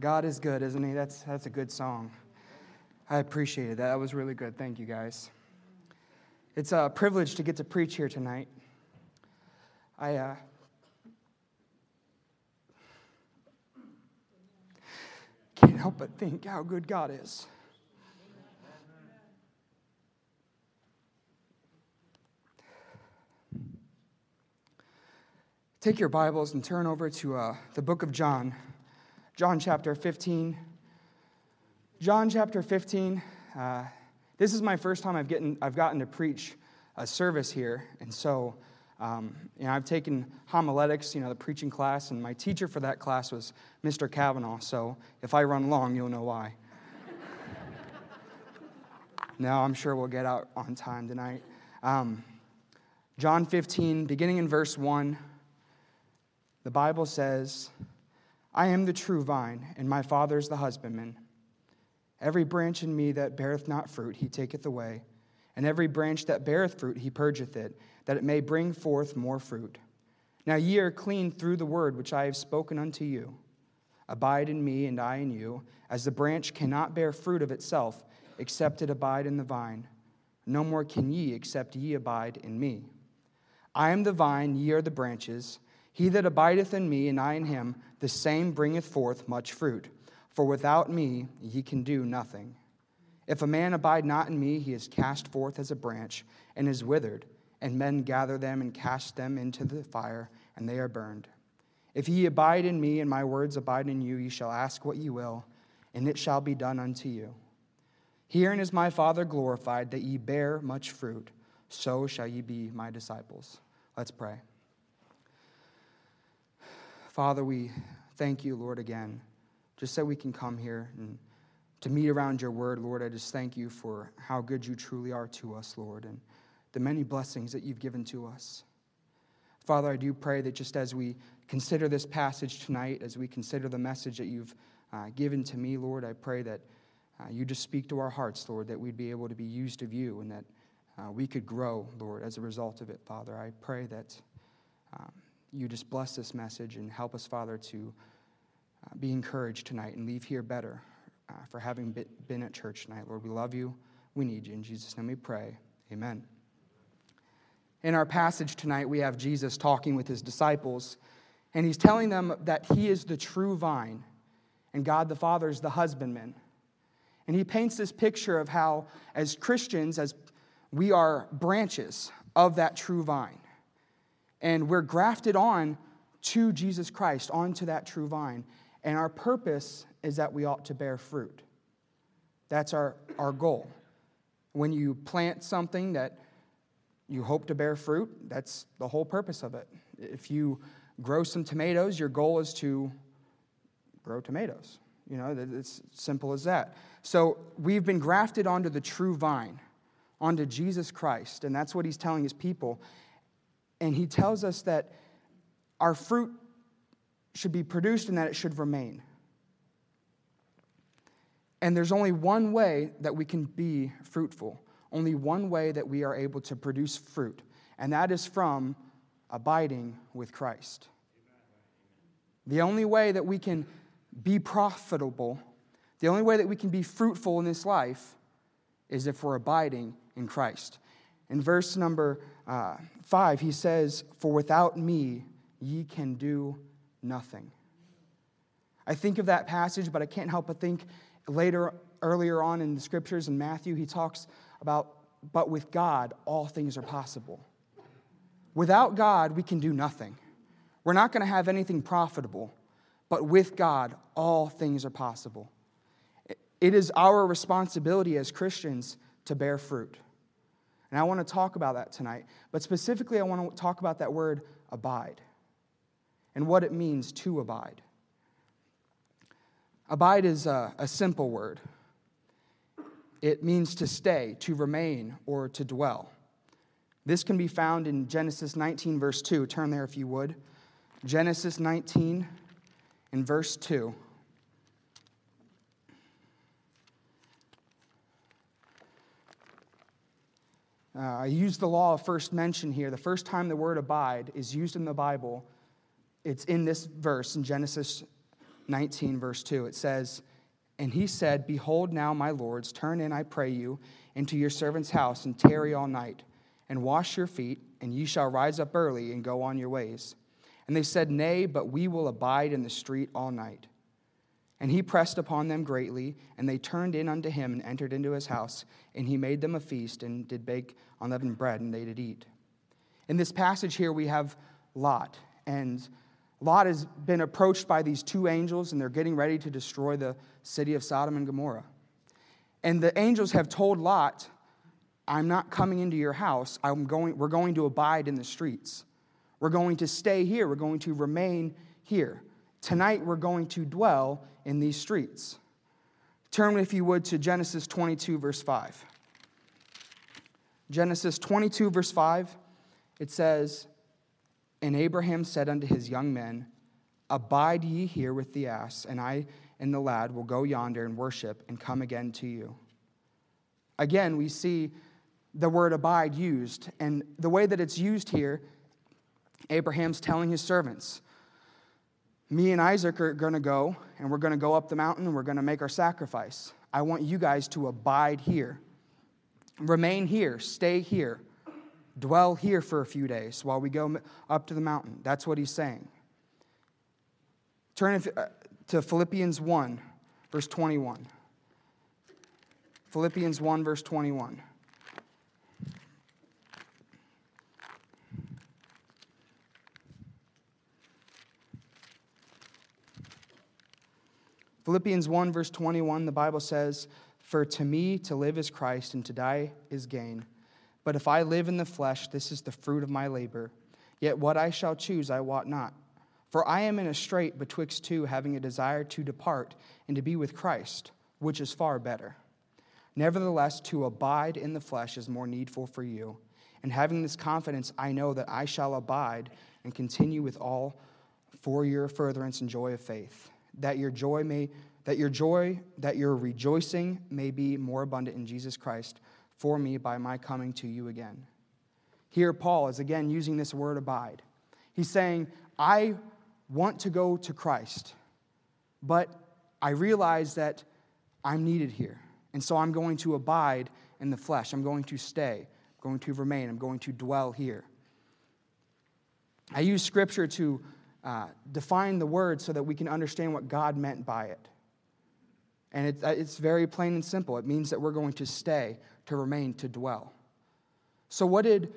God is good, isn't He? That's, that's a good song. I appreciated that. That was really good. Thank you, guys. It's a privilege to get to preach here tonight. I uh, can't help but think how good God is. Take your Bibles and turn over to uh, the book of John, John chapter 15. John chapter 15. Uh, this is my first time I've, getting, I've gotten to preach a service here, and so um, you know, I've taken homiletics, you know, the preaching class, and my teacher for that class was Mr. Kavanaugh. So if I run long, you'll know why. no, I'm sure we'll get out on time tonight. Um, John 15, beginning in verse 1 the Bible says, I am the true vine, and my Father is the husbandman. Every branch in me that beareth not fruit, he taketh away. And every branch that beareth fruit, he purgeth it, that it may bring forth more fruit. Now ye are clean through the word which I have spoken unto you. Abide in me, and I in you, as the branch cannot bear fruit of itself, except it abide in the vine. No more can ye, except ye abide in me. I am the vine, ye are the branches. He that abideth in me, and I in him, the same bringeth forth much fruit. For without me ye can do nothing. If a man abide not in me, he is cast forth as a branch, and is withered, and men gather them and cast them into the fire, and they are burned. If ye abide in me, and my words abide in you, ye shall ask what ye will, and it shall be done unto you. Herein is my Father glorified, that ye bear much fruit, so shall ye be my disciples. Let's pray. Father, we thank you, Lord, again, just so we can come here and to meet around your word, Lord. I just thank you for how good you truly are to us, Lord, and the many blessings that you've given to us. Father, I do pray that just as we consider this passage tonight, as we consider the message that you've uh, given to me, Lord, I pray that uh, you just speak to our hearts, Lord, that we'd be able to be used of you and that uh, we could grow, Lord, as a result of it, Father. I pray that. Um, you just bless this message and help us, Father, to uh, be encouraged tonight and leave here better uh, for having been at church tonight. Lord, we love you. We need you. In Jesus' name we pray. Amen. In our passage tonight, we have Jesus talking with his disciples, and he's telling them that he is the true vine, and God the Father is the husbandman. And he paints this picture of how, as Christians, as we are branches of that true vine and we're grafted on to Jesus Christ, onto that true vine. And our purpose is that we ought to bear fruit. That's our, our goal. When you plant something that you hope to bear fruit, that's the whole purpose of it. If you grow some tomatoes, your goal is to grow tomatoes. You know, it's simple as that. So we've been grafted onto the true vine, onto Jesus Christ, and that's what he's telling his people. And he tells us that our fruit should be produced and that it should remain. And there's only one way that we can be fruitful, only one way that we are able to produce fruit, and that is from abiding with Christ. The only way that we can be profitable, the only way that we can be fruitful in this life is if we're abiding in Christ. In verse number uh, 5, he says, For without me ye can do nothing. I think of that passage, but I can't help but think later, earlier on in the scriptures in Matthew, he talks about, but with God, all things are possible. Without God, we can do nothing. We're not going to have anything profitable, but with God, all things are possible. It is our responsibility as Christians to bear fruit. And I want to talk about that tonight. But specifically, I want to talk about that word abide and what it means to abide. Abide is a, a simple word, it means to stay, to remain, or to dwell. This can be found in Genesis 19, verse 2. Turn there if you would. Genesis 19 in verse 2. Uh, I use the law of first mention here. The first time the word abide is used in the Bible, it's in this verse in Genesis 19, verse 2. It says, And he said, Behold, now, my lords, turn in, I pray you, into your servant's house, and tarry all night, and wash your feet, and ye shall rise up early and go on your ways. And they said, Nay, but we will abide in the street all night. And he pressed upon them greatly, and they turned in unto him and entered into his house. And he made them a feast, and did bake unleavened bread, and they did eat. In this passage here, we have Lot. And Lot has been approached by these two angels, and they're getting ready to destroy the city of Sodom and Gomorrah. And the angels have told Lot, I'm not coming into your house. I'm going, we're going to abide in the streets. We're going to stay here. We're going to remain here. Tonight, we're going to dwell in these streets. Turn, if you would, to Genesis 22, verse 5. Genesis 22, verse 5, it says, And Abraham said unto his young men, Abide ye here with the ass, and I and the lad will go yonder and worship and come again to you. Again, we see the word abide used, and the way that it's used here, Abraham's telling his servants, Me and Isaac are going to go, and we're going to go up the mountain, and we're going to make our sacrifice. I want you guys to abide here. Remain here, stay here, dwell here for a few days while we go up to the mountain. That's what he's saying. Turn uh, to Philippians 1, verse 21. Philippians 1, verse 21. Philippians 1, verse 21, the Bible says, For to me to live is Christ, and to die is gain. But if I live in the flesh, this is the fruit of my labor. Yet what I shall choose, I wot not. For I am in a strait betwixt two, having a desire to depart and to be with Christ, which is far better. Nevertheless, to abide in the flesh is more needful for you. And having this confidence, I know that I shall abide and continue with all for your furtherance and joy of faith that your joy may that your joy that your rejoicing may be more abundant in Jesus Christ for me by my coming to you again. Here Paul is again using this word abide. He's saying, I want to go to Christ, but I realize that I'm needed here. And so I'm going to abide in the flesh. I'm going to stay. I'm going to remain. I'm going to dwell here. I use scripture to uh, define the word so that we can understand what God meant by it. And it, uh, it's very plain and simple. It means that we're going to stay, to remain, to dwell. So, what did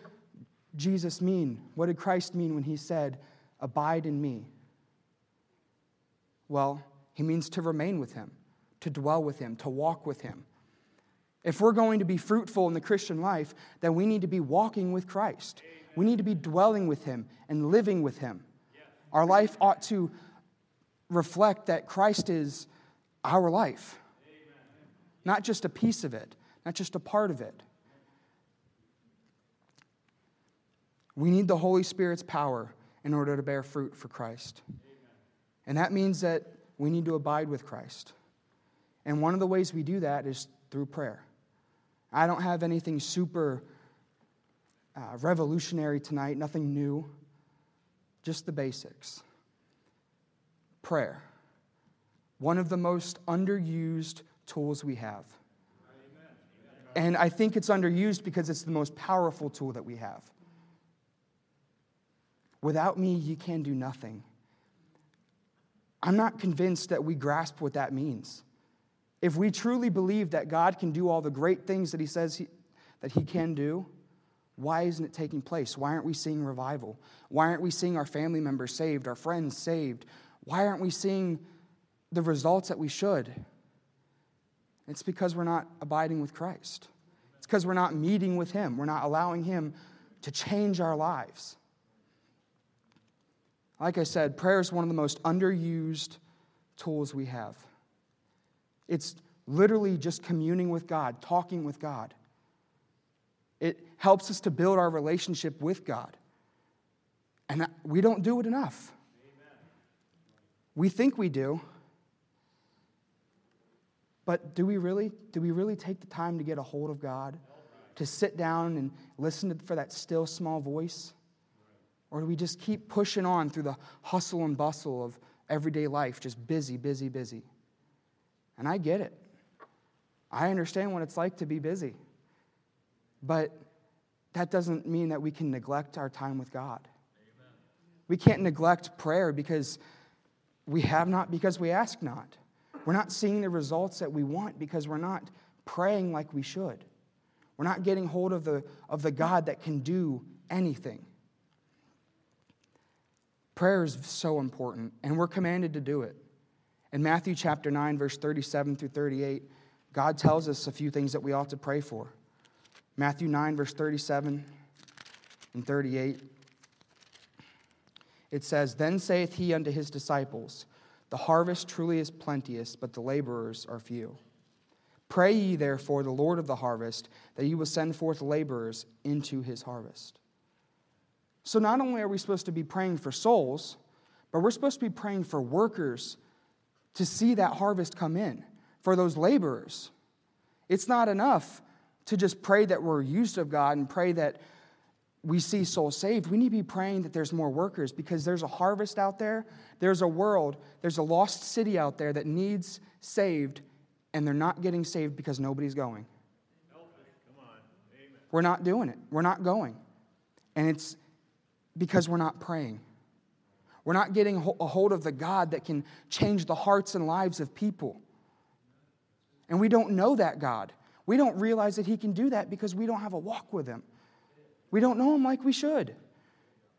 Jesus mean? What did Christ mean when he said, Abide in me? Well, he means to remain with him, to dwell with him, to walk with him. If we're going to be fruitful in the Christian life, then we need to be walking with Christ. We need to be dwelling with him and living with him. Our life ought to reflect that Christ is our life, not just a piece of it, not just a part of it. We need the Holy Spirit's power in order to bear fruit for Christ. And that means that we need to abide with Christ. And one of the ways we do that is through prayer. I don't have anything super uh, revolutionary tonight, nothing new just the basics. Prayer, one of the most underused tools we have. And I think it's underused because it's the most powerful tool that we have. Without me, you can do nothing. I'm not convinced that we grasp what that means. If we truly believe that God can do all the great things that He says he, that He can do, why isn't it taking place? Why aren't we seeing revival? Why aren't we seeing our family members saved, our friends saved? Why aren't we seeing the results that we should? It's because we're not abiding with Christ. It's because we're not meeting with Him. We're not allowing Him to change our lives. Like I said, prayer is one of the most underused tools we have. It's literally just communing with God, talking with God. It helps us to build our relationship with God. And we don't do it enough. Amen. We think we do. But do we really do we really take the time to get a hold of God? To sit down and listen for that still small voice? Or do we just keep pushing on through the hustle and bustle of everyday life, just busy, busy, busy. And I get it. I understand what it's like to be busy. But that doesn't mean that we can neglect our time with God. Amen. We can't neglect prayer because we have not, because we ask not. We're not seeing the results that we want because we're not praying like we should. We're not getting hold of the, of the God that can do anything. Prayer is so important, and we're commanded to do it. In Matthew chapter 9, verse 37 through 38, God tells us a few things that we ought to pray for. Matthew 9, verse 37 and 38. It says, Then saith he unto his disciples, The harvest truly is plenteous, but the laborers are few. Pray ye therefore the Lord of the harvest that he will send forth laborers into his harvest. So not only are we supposed to be praying for souls, but we're supposed to be praying for workers to see that harvest come in, for those laborers. It's not enough to just pray that we're used of God and pray that we see souls saved. We need to be praying that there's more workers because there's a harvest out there. There's a world, there's a lost city out there that needs saved, and they're not getting saved because nobody's going. We're not doing it. We're not going. And it's because we're not praying. We're not getting a hold of the God that can change the hearts and lives of people. And we don't know that God. We don't realize that He can do that because we don't have a walk with Him. We don't know Him like we should.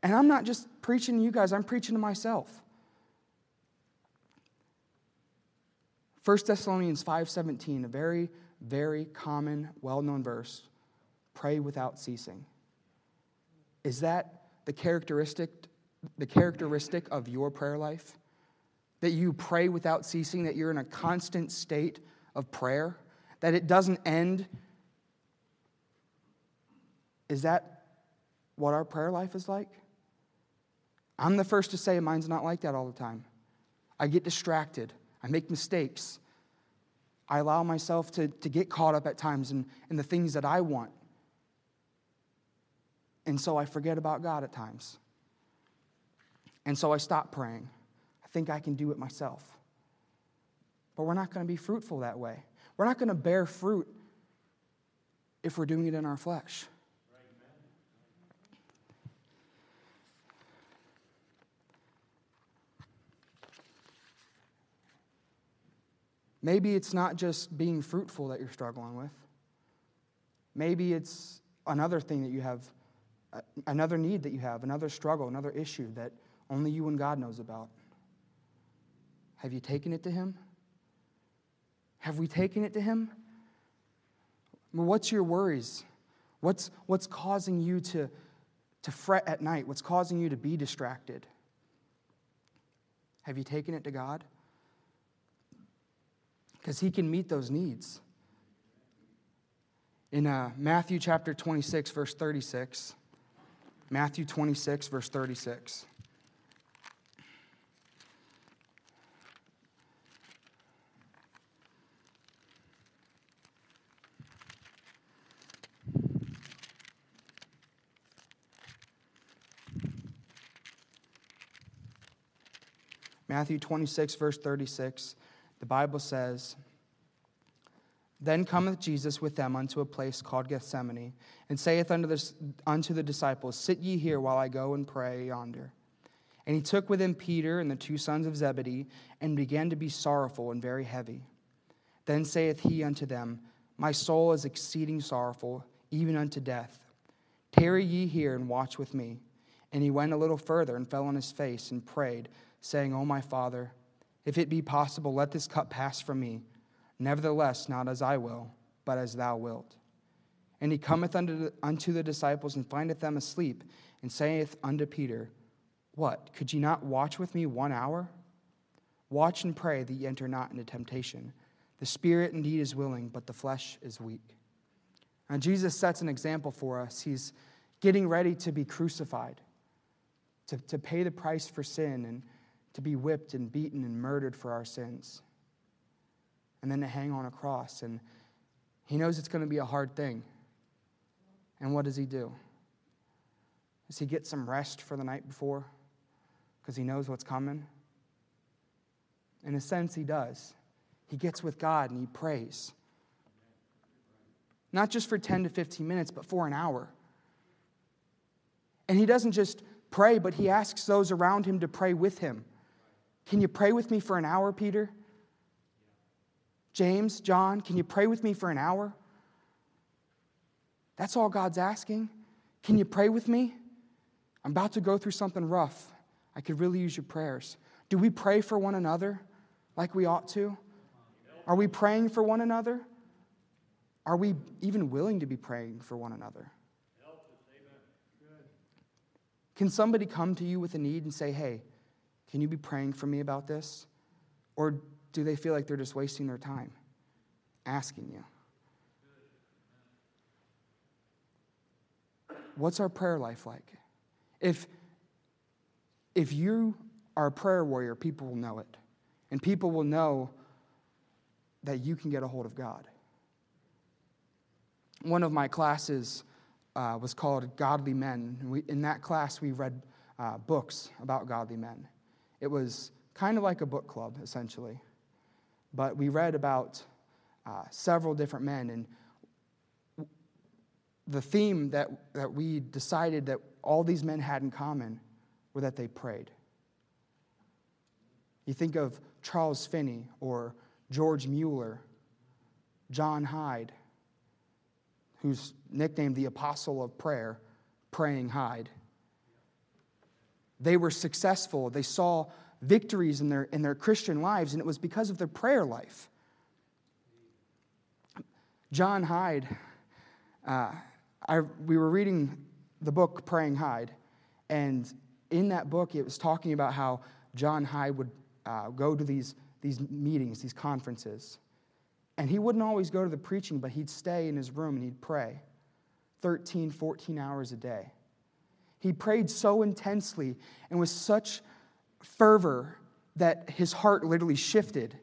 And I'm not just preaching to you guys, I'm preaching to myself. 1 Thessalonians 5:17, a very very common, well-known verse. Pray without ceasing. Is that the characteristic the characteristic of your prayer life? That you pray without ceasing, that you're in a constant state of prayer, that it doesn't end? Is that what our prayer life is like? I'm the first to say mine's not like that all the time. I get distracted, I make mistakes. I allow myself to, to get caught up at times in, in the things that I want. And so I forget about God at times. And so I stop praying. I think I can do it myself. But we're not going to be fruitful that way. We're not going to bear fruit if we're doing it in our flesh. Maybe it's not just being fruitful that you're struggling with. Maybe it's another thing that you have, another need that you have, another struggle, another issue that only you and God knows about. Have you taken it to Him? Have we taken it to Him? what's your worries? What's, what's causing you to, to fret at night? What's causing you to be distracted? Have you taken it to God? because he can meet those needs. In uh, Matthew chapter 26, verse 36, Matthew 26, verse 36. Matthew 26, verse 36 the Bible says, Then cometh Jesus with them unto a place called Gethsemane, and saith unto the, unto the disciples, Sit ye here while I go and pray yonder. And he took with him Peter and the two sons of Zebedee, and began to be sorrowful and very heavy. Then saith he unto them, My soul is exceeding sorrowful, even unto death. Tarry ye here and watch with me. And he went a little further and fell on his face and prayed, saying, O my Father, if it be possible, let this cup pass from me. Nevertheless, not as I will, but as thou wilt. And he cometh unto the, unto the disciples and findeth them asleep, and saith unto Peter, What? Could ye not watch with me one hour? Watch and pray that ye enter not into temptation. The spirit indeed is willing, but the flesh is weak. And Jesus sets an example for us. He's getting ready to be crucified, to, to pay the price for sin and to be whipped and beaten and murdered for our sins, and then to hang on a cross. And he knows it's going to be a hard thing. And what does he do? Does he get some rest for the night before? Because he knows what's coming? In a sense, he does. He gets with God and he prays. Not just for 10 to 15 minutes, but for an hour. And he doesn't just pray, but he asks those around him to pray with him. Can you pray with me for an hour, Peter? James, John, can you pray with me for an hour? That's all God's asking. Can you pray with me? I'm about to go through something rough. I could really use your prayers. Do we pray for one another like we ought to? Are we praying for one another? Are we even willing to be praying for one another? Can somebody come to you with a need and say, hey, can you be praying for me about this? Or do they feel like they're just wasting their time asking you? What's our prayer life like? If, if you are a prayer warrior, people will know it. And people will know that you can get a hold of God. One of my classes uh, was called Godly Men. We, in that class, we read uh, books about godly men. It was kind of like a book club, essentially. But we read about uh, several different men, and the theme that, that we decided that all these men had in common were that they prayed. You think of Charles Finney or George Mueller, John Hyde, who's nicknamed the Apostle of Prayer, Praying Hyde. They were successful. They saw victories in their, in their Christian lives, and it was because of their prayer life. John Hyde, uh, I, we were reading the book Praying Hyde, and in that book, it was talking about how John Hyde would uh, go to these, these meetings, these conferences. And he wouldn't always go to the preaching, but he'd stay in his room and he'd pray 13, 14 hours a day. He prayed so intensely and with such fervor that his heart literally shifted.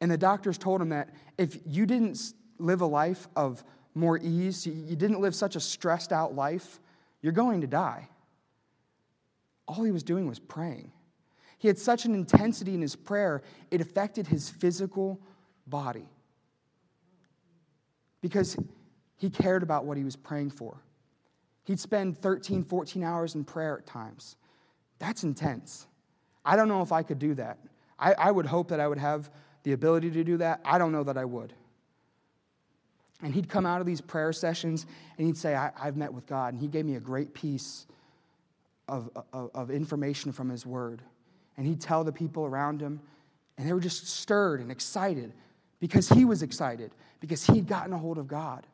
And the doctors told him that if you didn't live a life of more ease, you didn't live such a stressed out life, you're going to die. All he was doing was praying. He had such an intensity in his prayer, it affected his physical body because he cared about what he was praying for. He'd spend 13, 14 hours in prayer at times. That's intense. I don't know if I could do that. I, I would hope that I would have the ability to do that. I don't know that I would. And he'd come out of these prayer sessions and he'd say, I, have met with God. And he gave me a great piece of, of, of information from his word. And he'd tell the people around him, and they were just stirred and excited because he was excited, because he'd gotten a hold of God.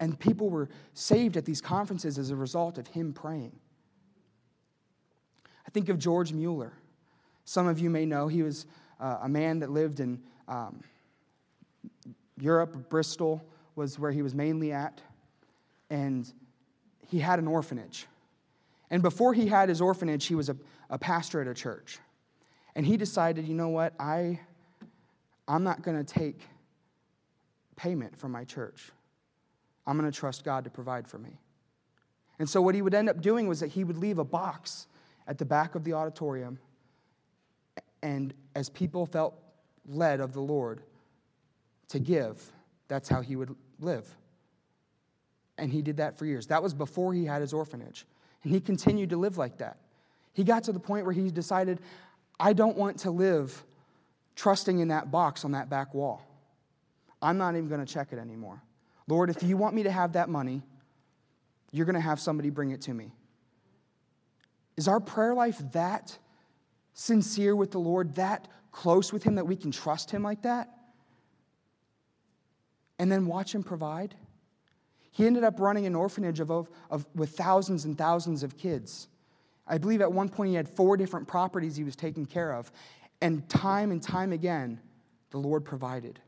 And people were saved at these conferences as a result of him praying. I think of George Mueller. Some of you may know he was uh, a man that lived in um, Europe, Bristol was where he was mainly at, and he had an orphanage. And before he had his orphanage, he was a, a pastor at a church. And he decided, you know what, I, I'm not going to take payment from my church. I'm going to trust God to provide for me. And so, what he would end up doing was that he would leave a box at the back of the auditorium. And as people felt led of the Lord to give, that's how he would live. And he did that for years. That was before he had his orphanage. And he continued to live like that. He got to the point where he decided, I don't want to live trusting in that box on that back wall. I'm not even going to check it anymore. Lord, if you want me to have that money, you're going to have somebody bring it to me. Is our prayer life that sincere with the Lord, that close with Him that we can trust Him like that? And then watch Him provide? He ended up running an orphanage of, of, of, with thousands and thousands of kids. I believe at one point he had four different properties he was taking care of. And time and time again, the Lord provided.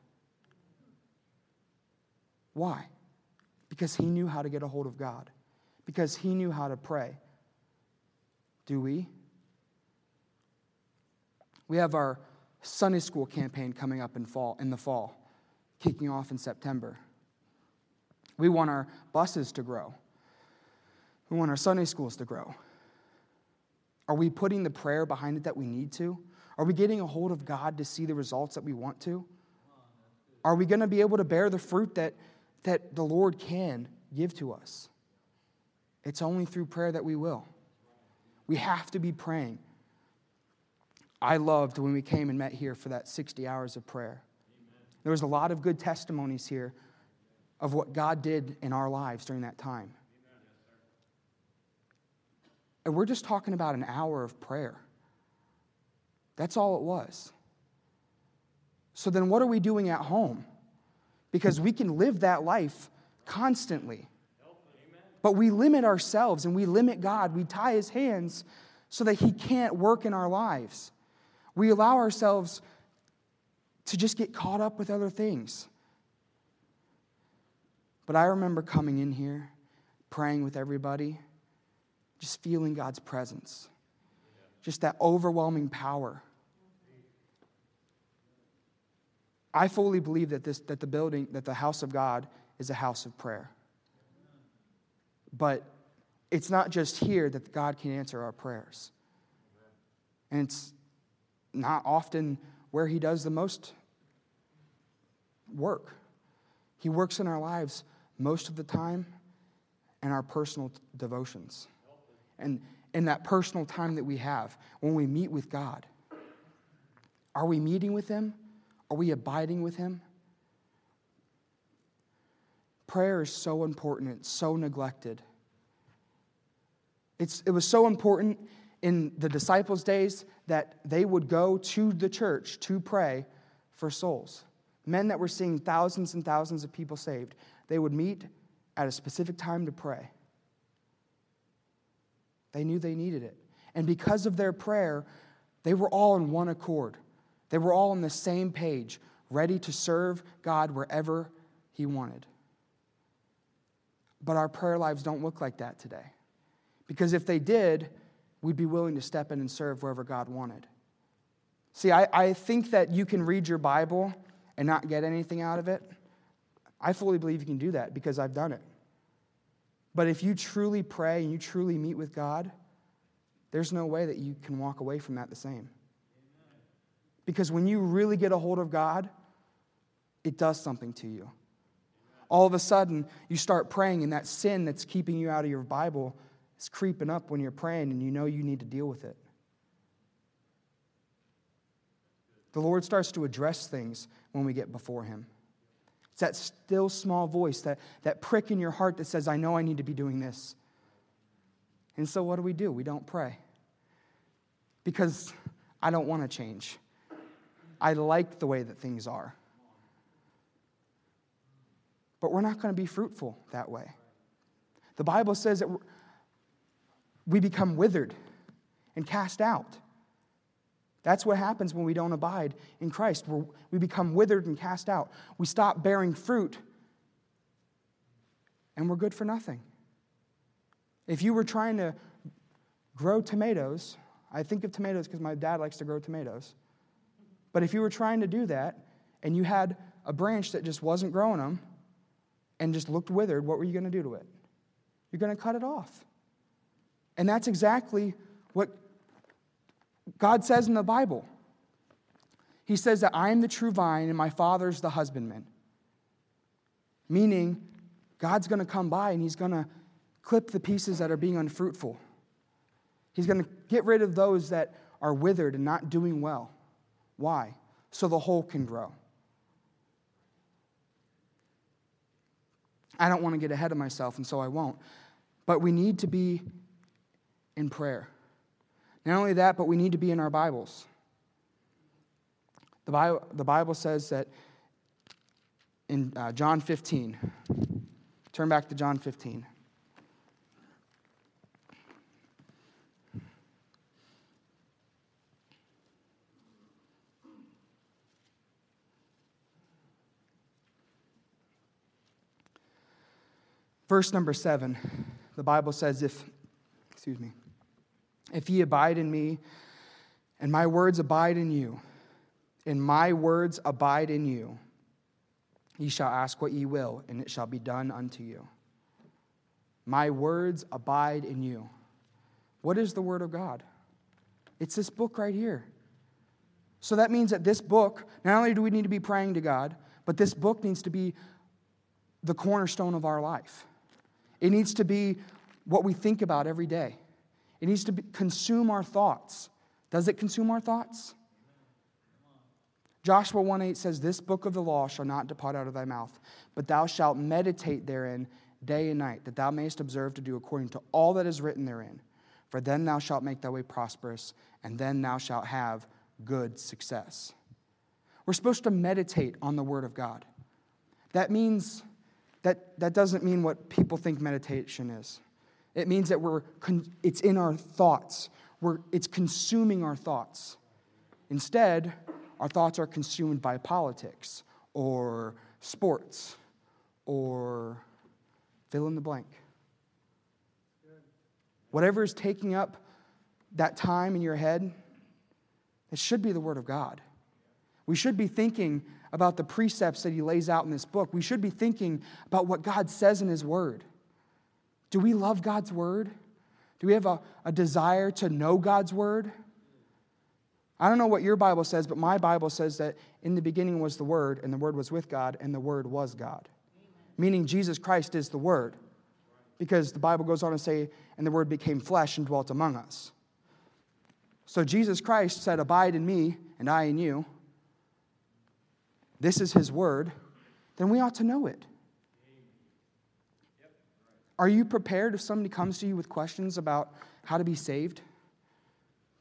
Why? Because he knew how to get a hold of God, because he knew how to pray. Do we? We have our Sunday school campaign coming up in fall in the fall, kicking off in September. We want our buses to grow. We want our Sunday schools to grow. Are we putting the prayer behind it that we need to? Are we getting a hold of God to see the results that we want to? Are we going to be able to bear the fruit that, that the Lord can give to us? It's only through prayer that we will. We have to be praying. I loved when we came and met here for that 60 hours of prayer. There was a lot of good testimonies here of what God did in our lives during that time. And we're just talking about an hour of prayer. That's all it was. So then, what are we doing at home? Because we can live that life constantly. But we limit ourselves and we limit God. We tie his hands so that he can't work in our lives. We allow ourselves to just get caught up with other things. But I remember coming in here, praying with everybody, just feeling God's presence, just that overwhelming power. I fully believe that, this, that the building, that the house of God is a house of prayer. But it's not just here that God can answer our prayers. And it's not often where He does the most work. He works in our lives most of the time in our personal devotions. And in that personal time that we have when we meet with God. Are we meeting with Him? Are we abiding with Him? Prayer is so important, it's so neglected. It's, it was so important in the disciples' days that they would go to the church to pray for souls. Men that were seeing thousands and thousands of people saved, they would meet at a specific time to pray. They knew they needed it. And because of their prayer, they were all in one accord. They were all on the same page, ready to serve God wherever He wanted. But our prayer lives don't look like that today. Because if they did, we'd be willing to step in and serve wherever God wanted. See, I, I think that you can read your Bible and not get anything out of it. I fully believe you can do that because I've done it. But if you truly pray and you truly meet with God, there's no way that you can walk away from that the same. Because when you really get a hold of God, it does something to you. All of a sudden, you start praying, and that sin that's keeping you out of your Bible is creeping up when you're praying, and you know you need to deal with it. The Lord starts to address things when we get before Him. It's that still small voice, that, that prick in your heart that says, I know I need to be doing this. And so, what do we do? We don't pray. Because I don't want to change. I like the way that things are. But we're not going to be fruitful that way. The Bible says that we become withered and cast out. That's what happens when we don't abide in Christ. We're, we become withered and cast out. We stop bearing fruit, and we're good for nothing. If you were trying to grow tomatoes, I think of tomatoes because my dad likes to grow tomatoes. But if you were trying to do that and you had a branch that just wasn't growing them and just looked withered, what were you going to do to it? You're going to cut it off. And that's exactly what God says in the Bible. He says that I am the true vine and my Father's the husbandman. Meaning, God's going to come by and He's going to clip the pieces that are being unfruitful. He's going to get rid of those that are withered and not doing well. Why? So the whole can grow. I don't want to get ahead of myself, and so I won't. But we need to be in prayer. Not only that, but we need to be in our Bibles. The Bible, the Bible says that in uh, John 15, turn back to John 15. Verse number seven, the Bible says, if, excuse me, if ye abide in me, and my words abide in you, and my words abide in you, ye shall ask what ye will, and it shall be done unto you. My words abide in you. What is the word of God? It's this book right here. So that means that this book, not only do we need to be praying to God, but this book needs to be the cornerstone of our life. It needs to be what we think about every day. It needs to be, consume our thoughts. Does it consume our thoughts? Joshua 1 8 says, This book of the law shall not depart out of thy mouth, but thou shalt meditate therein day and night, that thou mayest observe to do according to all that is written therein. For then thou shalt make thy way prosperous, and then thou shalt have good success. We're supposed to meditate on the Word of God. That means that, that doesn't mean what people think meditation is. It means that we're it's in our thoughts. We're, it's consuming our thoughts. Instead, our thoughts are consumed by politics or sports or fill in the blank. Whatever is taking up that time in your head, it should be the Word of God. We should be thinking about the precepts that He lays out in this book. We should be thinking about what God says in His Word. Do we love God's Word? Do we have a, a desire to know God's Word? I don't know what your Bible says, but my Bible says that in the beginning was the Word, and the Word was with God, and the Word was God. Amen. Meaning Jesus Christ is the Word. Because the Bible goes on to say, and the Word became flesh and dwelt among us. So Jesus Christ said, Abide in me, and I in you. This is His Word. Then we ought to know it. Are you prepared if somebody comes to you with questions about how to be saved?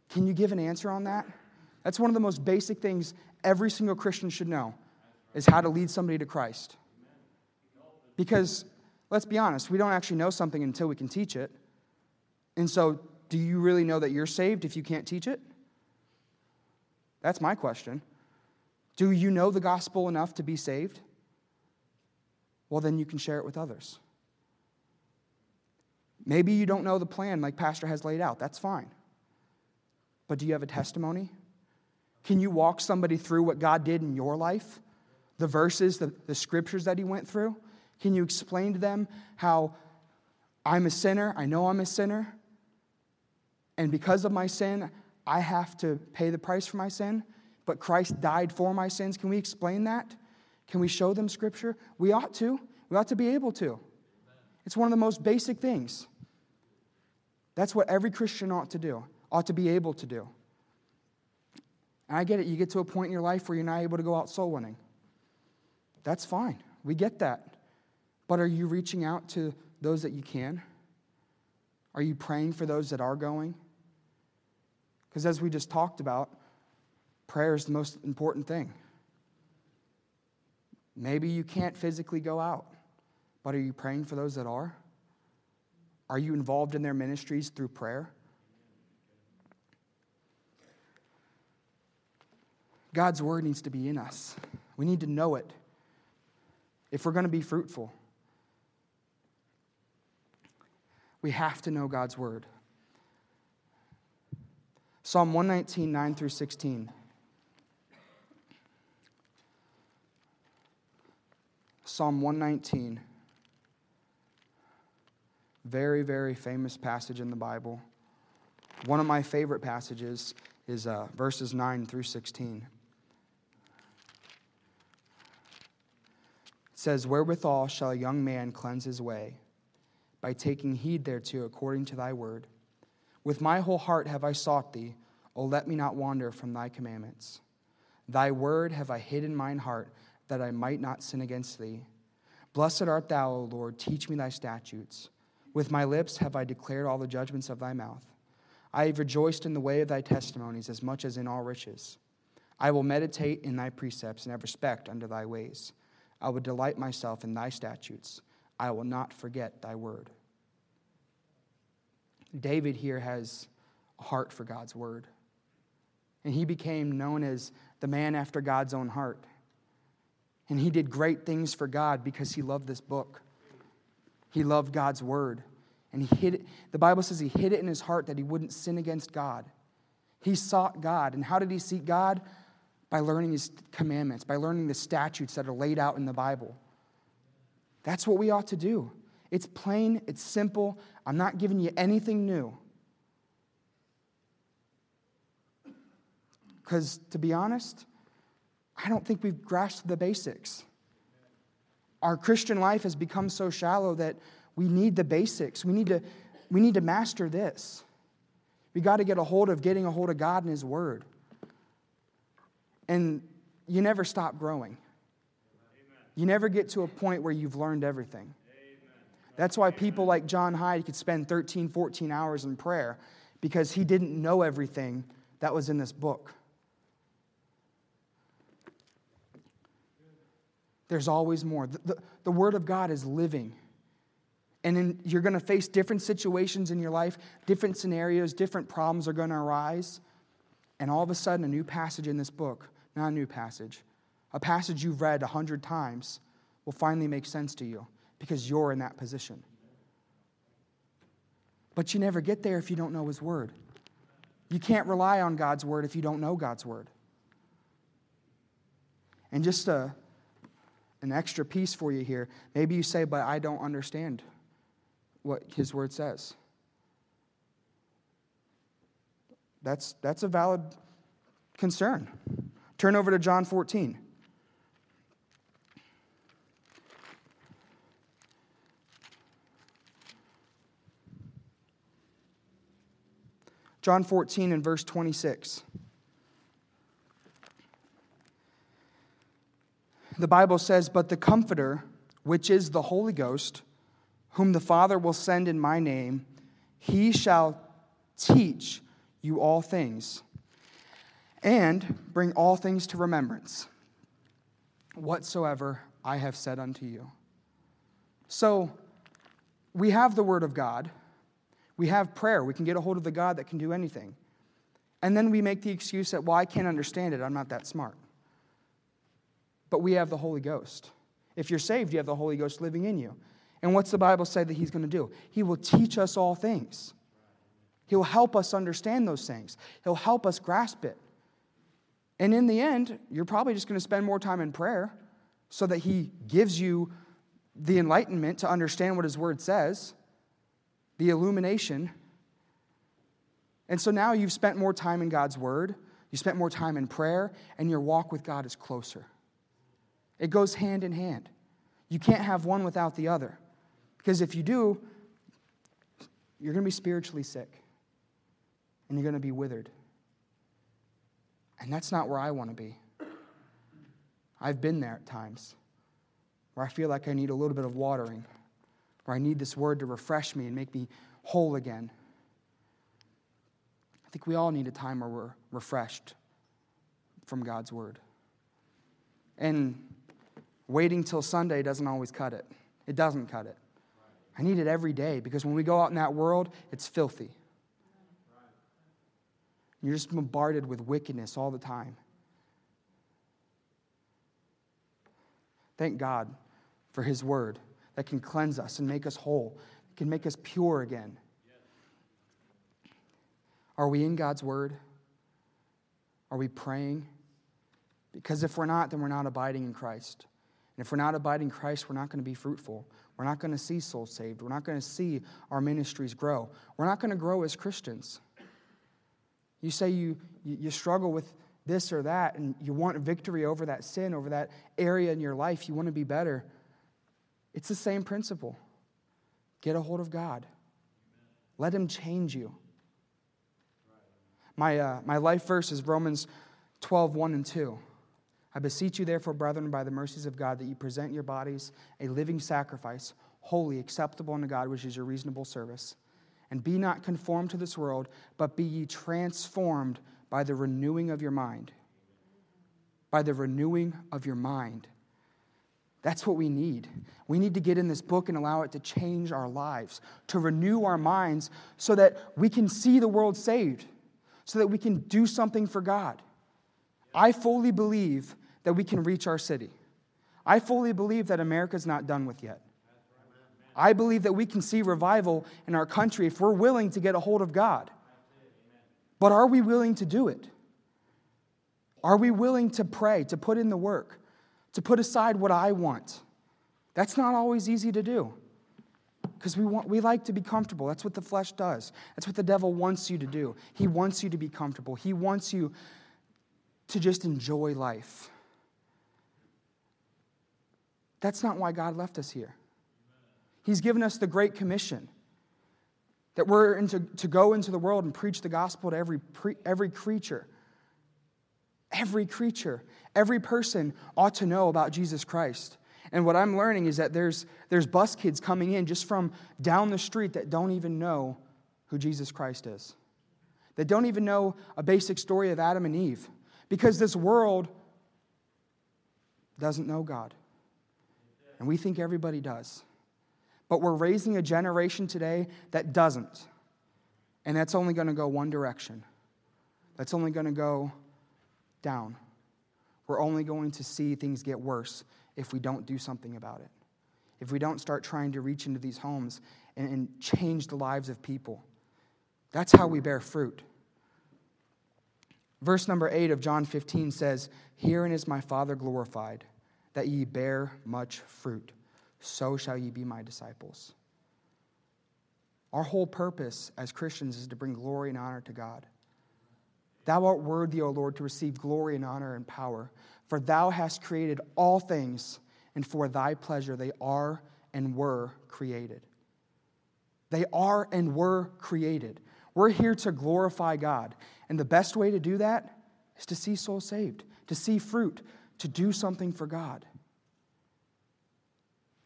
Can you give an answer on that? That's one of the most basic things every single Christian should know is how to lead somebody to Christ. Because let's be honest, we don't actually know something until we can teach it. And so, do you really know that you're saved if you can't teach it? That's my question. Do you know the gospel enough to be saved? Well, then you can share it with others. Maybe you don't know the plan like Pastor has laid out. That's fine. But do you have a testimony? Can you walk somebody through what God did in your life? The verses, the, the scriptures that He went through? Can you explain to them how I'm a sinner? I know I'm a sinner. And because of my sin, I have to pay the price for my sin. But Christ died for my sins. Can we explain that? Can we show them scripture? We ought to. We ought to be able to. It's one of the most basic things. That's what every Christian ought to do, ought to be able to do. And I get it. You get to a point in your life where you're not able to go out soul winning. That's fine. We get that. But are you reaching out to those that you can? Are you praying for those that are going? Because as we just talked about, prayer is the most important thing. Maybe you can't physically go out, but are you praying for those that are? Are you involved in their ministries through prayer? God's word needs to be in us. We need to know it if we're going to be fruitful. We have to know God's word. Psalm 119, 9 through 16. Psalm 119. Very, very famous passage in the Bible. One of my favorite passages is uh, verses 9 through 16. says, Wherewithal shall a young man cleanse his way? By taking heed thereto according to thy word. With my whole heart have I sought thee. O let me not wander from thy commandments. Thy word have I hid in mine heart, that I might not sin against thee. Blessed art thou, O Lord, teach me thy statutes. With my lips have I declared all the judgments of thy mouth. I have rejoiced in the way of thy testimonies as much as in all riches. I will meditate in thy precepts and have respect unto thy ways. I will delight myself in thy statutes. I will not forget thy word. David here has a heart for God's word. And he became known as the man after God's own heart. And he did great things for God because he loved this book. He loved God's word. And he hid it. The Bible says he hid it in his heart that he wouldn't sin against God. He sought God. And how did he seek God? by learning his commandments, by learning the statutes that are laid out in the Bible. That's what we ought to do. It's plain, it's simple. I'm not giving you anything new. Because to be honest, I don't think we've grasped the basics. Our Christian life has become so shallow that we need the basics. We need to, we need to master this. We got to get a hold of getting a hold of God and His Word. And you never stop growing. You never get to a point where you've learned everything. That's why people like John Hyde could spend 13, 14 hours in prayer because he didn't know everything that was in this book. There's always more. The, the, the Word of God is living. And you're going to face different situations in your life, different scenarios, different problems are going to arise. And all of a sudden, a new passage in this book, not a new passage, a passage you've read a hundred times, will finally make sense to you because you're in that position. But you never get there if you don't know His Word. You can't rely on God's Word if you don't know God's Word. And just a, an extra piece for you here. Maybe you say, but I don't understand what his word says. That's, that's a valid concern. Turn over to John 14. John 14 and verse 26. The Bible says, But the Comforter, which is the Holy Ghost, whom the Father will send in my name, he shall teach you all things and bring all things to remembrance whatsoever I have said unto you. So, we have the Word of God. We have prayer. We can get a hold of the God that can do anything. And then we make the excuse that, well, I can't understand it. I'm not that smart. But we have the Holy Ghost. If you're saved, you have the Holy Ghost living in you. And what's the Bible say that He's going to do? He will teach us all things. He'll help us understand those things, He'll help us grasp it. And in the end, you're probably just going to spend more time in prayer so that He gives you the enlightenment to understand what His Word says, the illumination. And so now you've spent more time in God's Word, you spent more time in prayer, and your walk with God is closer. It goes hand in hand. You can't have one without the other. Because if you do, you're going to be spiritually sick and you're going to be withered. And that's not where I want to be. I've been there at times where I feel like I need a little bit of watering, where I need this word to refresh me and make me whole again. I think we all need a time where we're refreshed from God's word. And waiting till Sunday doesn't always cut it. It doesn't cut it. I need it every day because when we go out in that world, it's filthy. You're just bombarded with wickedness all the time. Thank God for His word that can cleanse us and make us whole, it can make us pure again. Are we in God's word? Are we praying? Because if we're not, then we're not abiding in Christ. And if we're not abiding Christ, we're not going to be fruitful. We're not going to see souls saved. We're not going to see our ministries grow. We're not going to grow as Christians. You say you, you struggle with this or that, and you want victory over that sin, over that area in your life. You want to be better. It's the same principle. Get a hold of God, let Him change you. My, uh, my life verse is Romans 12, 1 and 2. I beseech you, therefore, brethren, by the mercies of God, that you present your bodies a living sacrifice, holy, acceptable unto God, which is your reasonable service. And be not conformed to this world, but be ye transformed by the renewing of your mind. By the renewing of your mind. That's what we need. We need to get in this book and allow it to change our lives, to renew our minds so that we can see the world saved, so that we can do something for God. I fully believe that we can reach our city. I fully believe that America's not done with yet. I believe that we can see revival in our country if we're willing to get a hold of God. But are we willing to do it? Are we willing to pray, to put in the work, to put aside what I want? That's not always easy to do because we, want, we like to be comfortable. That's what the flesh does. That's what the devil wants you to do. He wants you to be comfortable. He wants you to just enjoy life. That's not why God left us here. He's given us the Great Commission that we're into, to go into the world and preach the gospel to every, pre, every creature. Every creature, every person ought to know about Jesus Christ. And what I'm learning is that there's, there's bus kids coming in just from down the street that don't even know who Jesus Christ is, that don't even know a basic story of Adam and Eve, because this world doesn't know God. And we think everybody does. But we're raising a generation today that doesn't. And that's only going to go one direction. That's only going to go down. We're only going to see things get worse if we don't do something about it. If we don't start trying to reach into these homes and, and change the lives of people. That's how we bear fruit. Verse number 8 of John 15 says, Herein is my Father glorified, that ye bear much fruit. So shall ye be my disciples. Our whole purpose as Christians is to bring glory and honor to God. Thou art worthy, O Lord, to receive glory and honor and power, for thou hast created all things, and for thy pleasure they are and were created. They are and were created. We're here to glorify God. And the best way to do that is to see souls saved, to see fruit, to do something for God.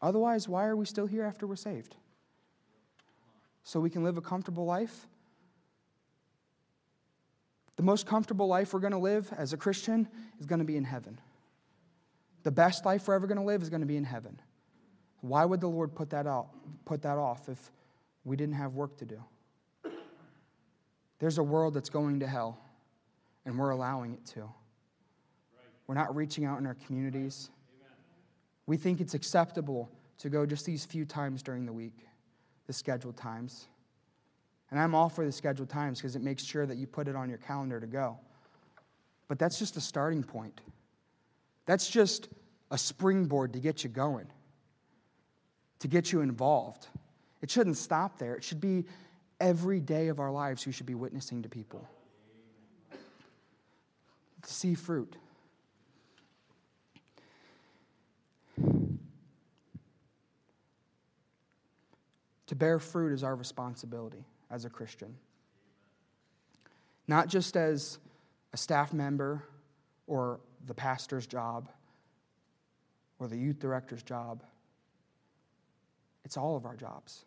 Otherwise, why are we still here after we're saved? So we can live a comfortable life? The most comfortable life we're going to live as a Christian is going to be in heaven. The best life we're ever going to live is going to be in heaven. Why would the Lord put that out, put that off if we didn't have work to do? There's a world that's going to hell, and we're allowing it to. We're not reaching out in our communities. We think it's acceptable to go just these few times during the week, the scheduled times. And I'm all for the scheduled times because it makes sure that you put it on your calendar to go. But that's just a starting point. That's just a springboard to get you going, to get you involved. It shouldn't stop there. It should be every day of our lives we should be witnessing to people. To see fruit. To bear fruit is our responsibility as a Christian. Not just as a staff member or the pastor's job or the youth director's job. It's all of our jobs.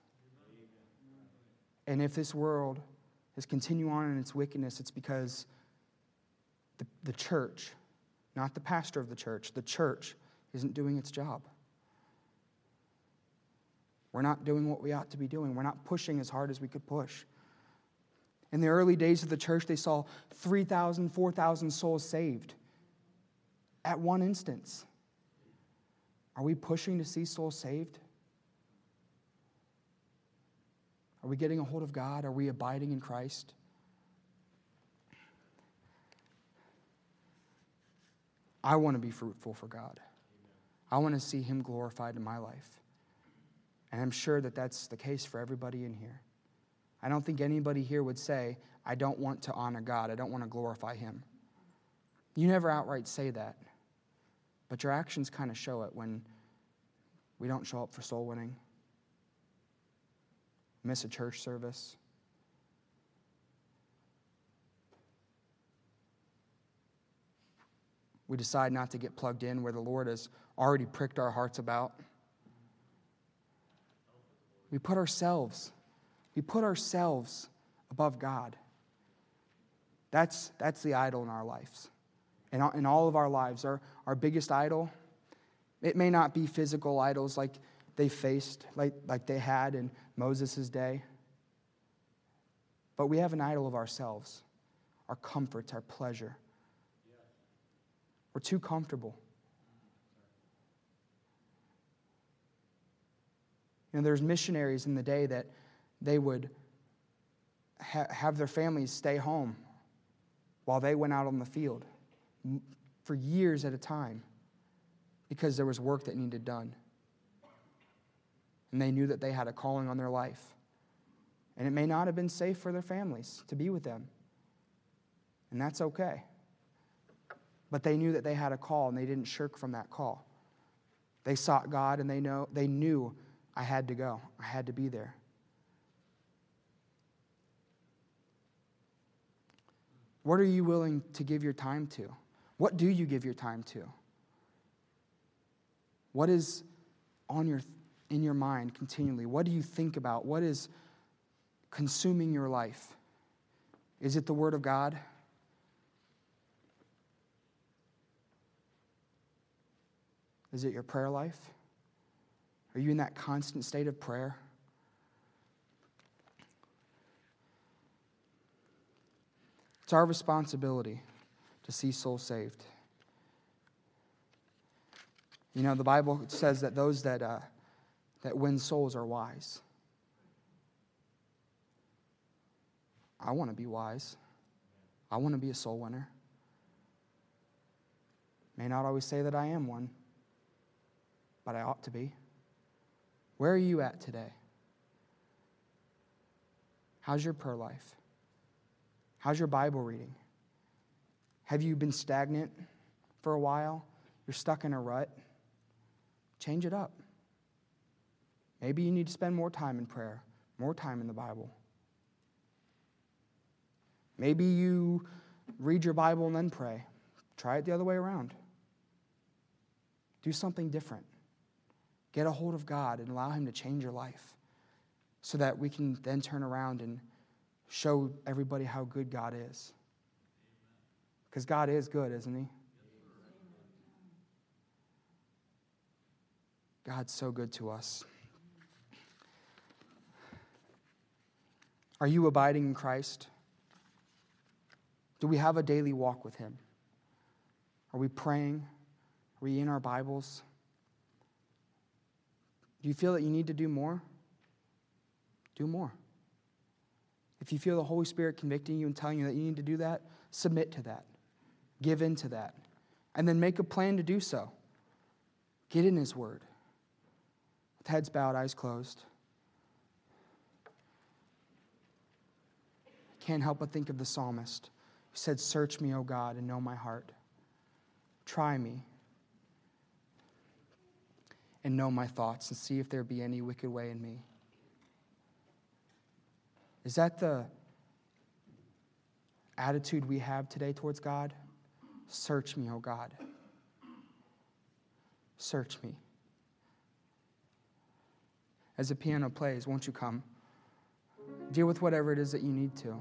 And if this world is continue on in its wickedness, it's because the, the church, not the pastor of the church, the church isn't doing its job. We're not doing what we ought to be doing. We're not pushing as hard as we could push. In the early days of the church, they saw 3,000, 4,000 souls saved at one instance. Are we pushing to see souls saved? Are we getting a hold of God? Are we abiding in Christ? I want to be fruitful for God. I want to see Him glorified in my life. And I'm sure that that's the case for everybody in here. I don't think anybody here would say, I don't want to honor God, I don't want to glorify Him. You never outright say that, but your actions kind of show it when we don't show up for soul winning, miss a church service. We decide not to get plugged in where the Lord has already pricked our hearts about. We put ourselves, we put ourselves above God. That's, that's the idol in our lives. In, in all of our lives, our, our biggest idol, it may not be physical idols like they faced, like, like they had in Moses' day, but we have an idol of ourselves, our comforts, our pleasure. We're too comfortable. Know, there's missionaries in the day that they would ha- have their families stay home while they went out on the field for years at a time because there was work that needed done. And they knew that they had a calling on their life. And it may not have been safe for their families to be with them. And that's okay. But they knew that they had a call and they didn't shirk from that call. They sought God and they, know, they knew I had to go, I had to be there. What are you willing to give your time to? What do you give your time to? What is on your, in your mind continually? What do you think about? What is consuming your life? Is it the Word of God? Is it your prayer life? Are you in that constant state of prayer? It's our responsibility to see souls saved. You know, the Bible says that those that, uh, that win souls are wise. I want to be wise. I want to be a soul winner. May not always say that I am one, but I ought to be. Where are you at today? How's your prayer life? How's your Bible reading? Have you been stagnant for a while? You're stuck in a rut? Change it up. Maybe you need to spend more time in prayer, more time in the Bible. Maybe you read your Bible and then pray. Try it the other way around. Do something different. Get a hold of God and allow Him to change your life so that we can then turn around and show everybody how good God is. Because God is good, isn't He? God's so good to us. Are you abiding in Christ? Do we have a daily walk with Him? Are we praying? Are we in our Bibles? Do you feel that you need to do more? Do more. If you feel the Holy Spirit convicting you and telling you that you need to do that, submit to that. Give in to that. And then make a plan to do so. Get in His Word. With heads bowed, eyes closed. I can't help but think of the psalmist who said, Search me, O God, and know my heart. Try me and know my thoughts and see if there be any wicked way in me. Is that the attitude we have today towards God? Search me, O God. Search me. As the piano plays, won't you come? Deal with whatever it is that you need to.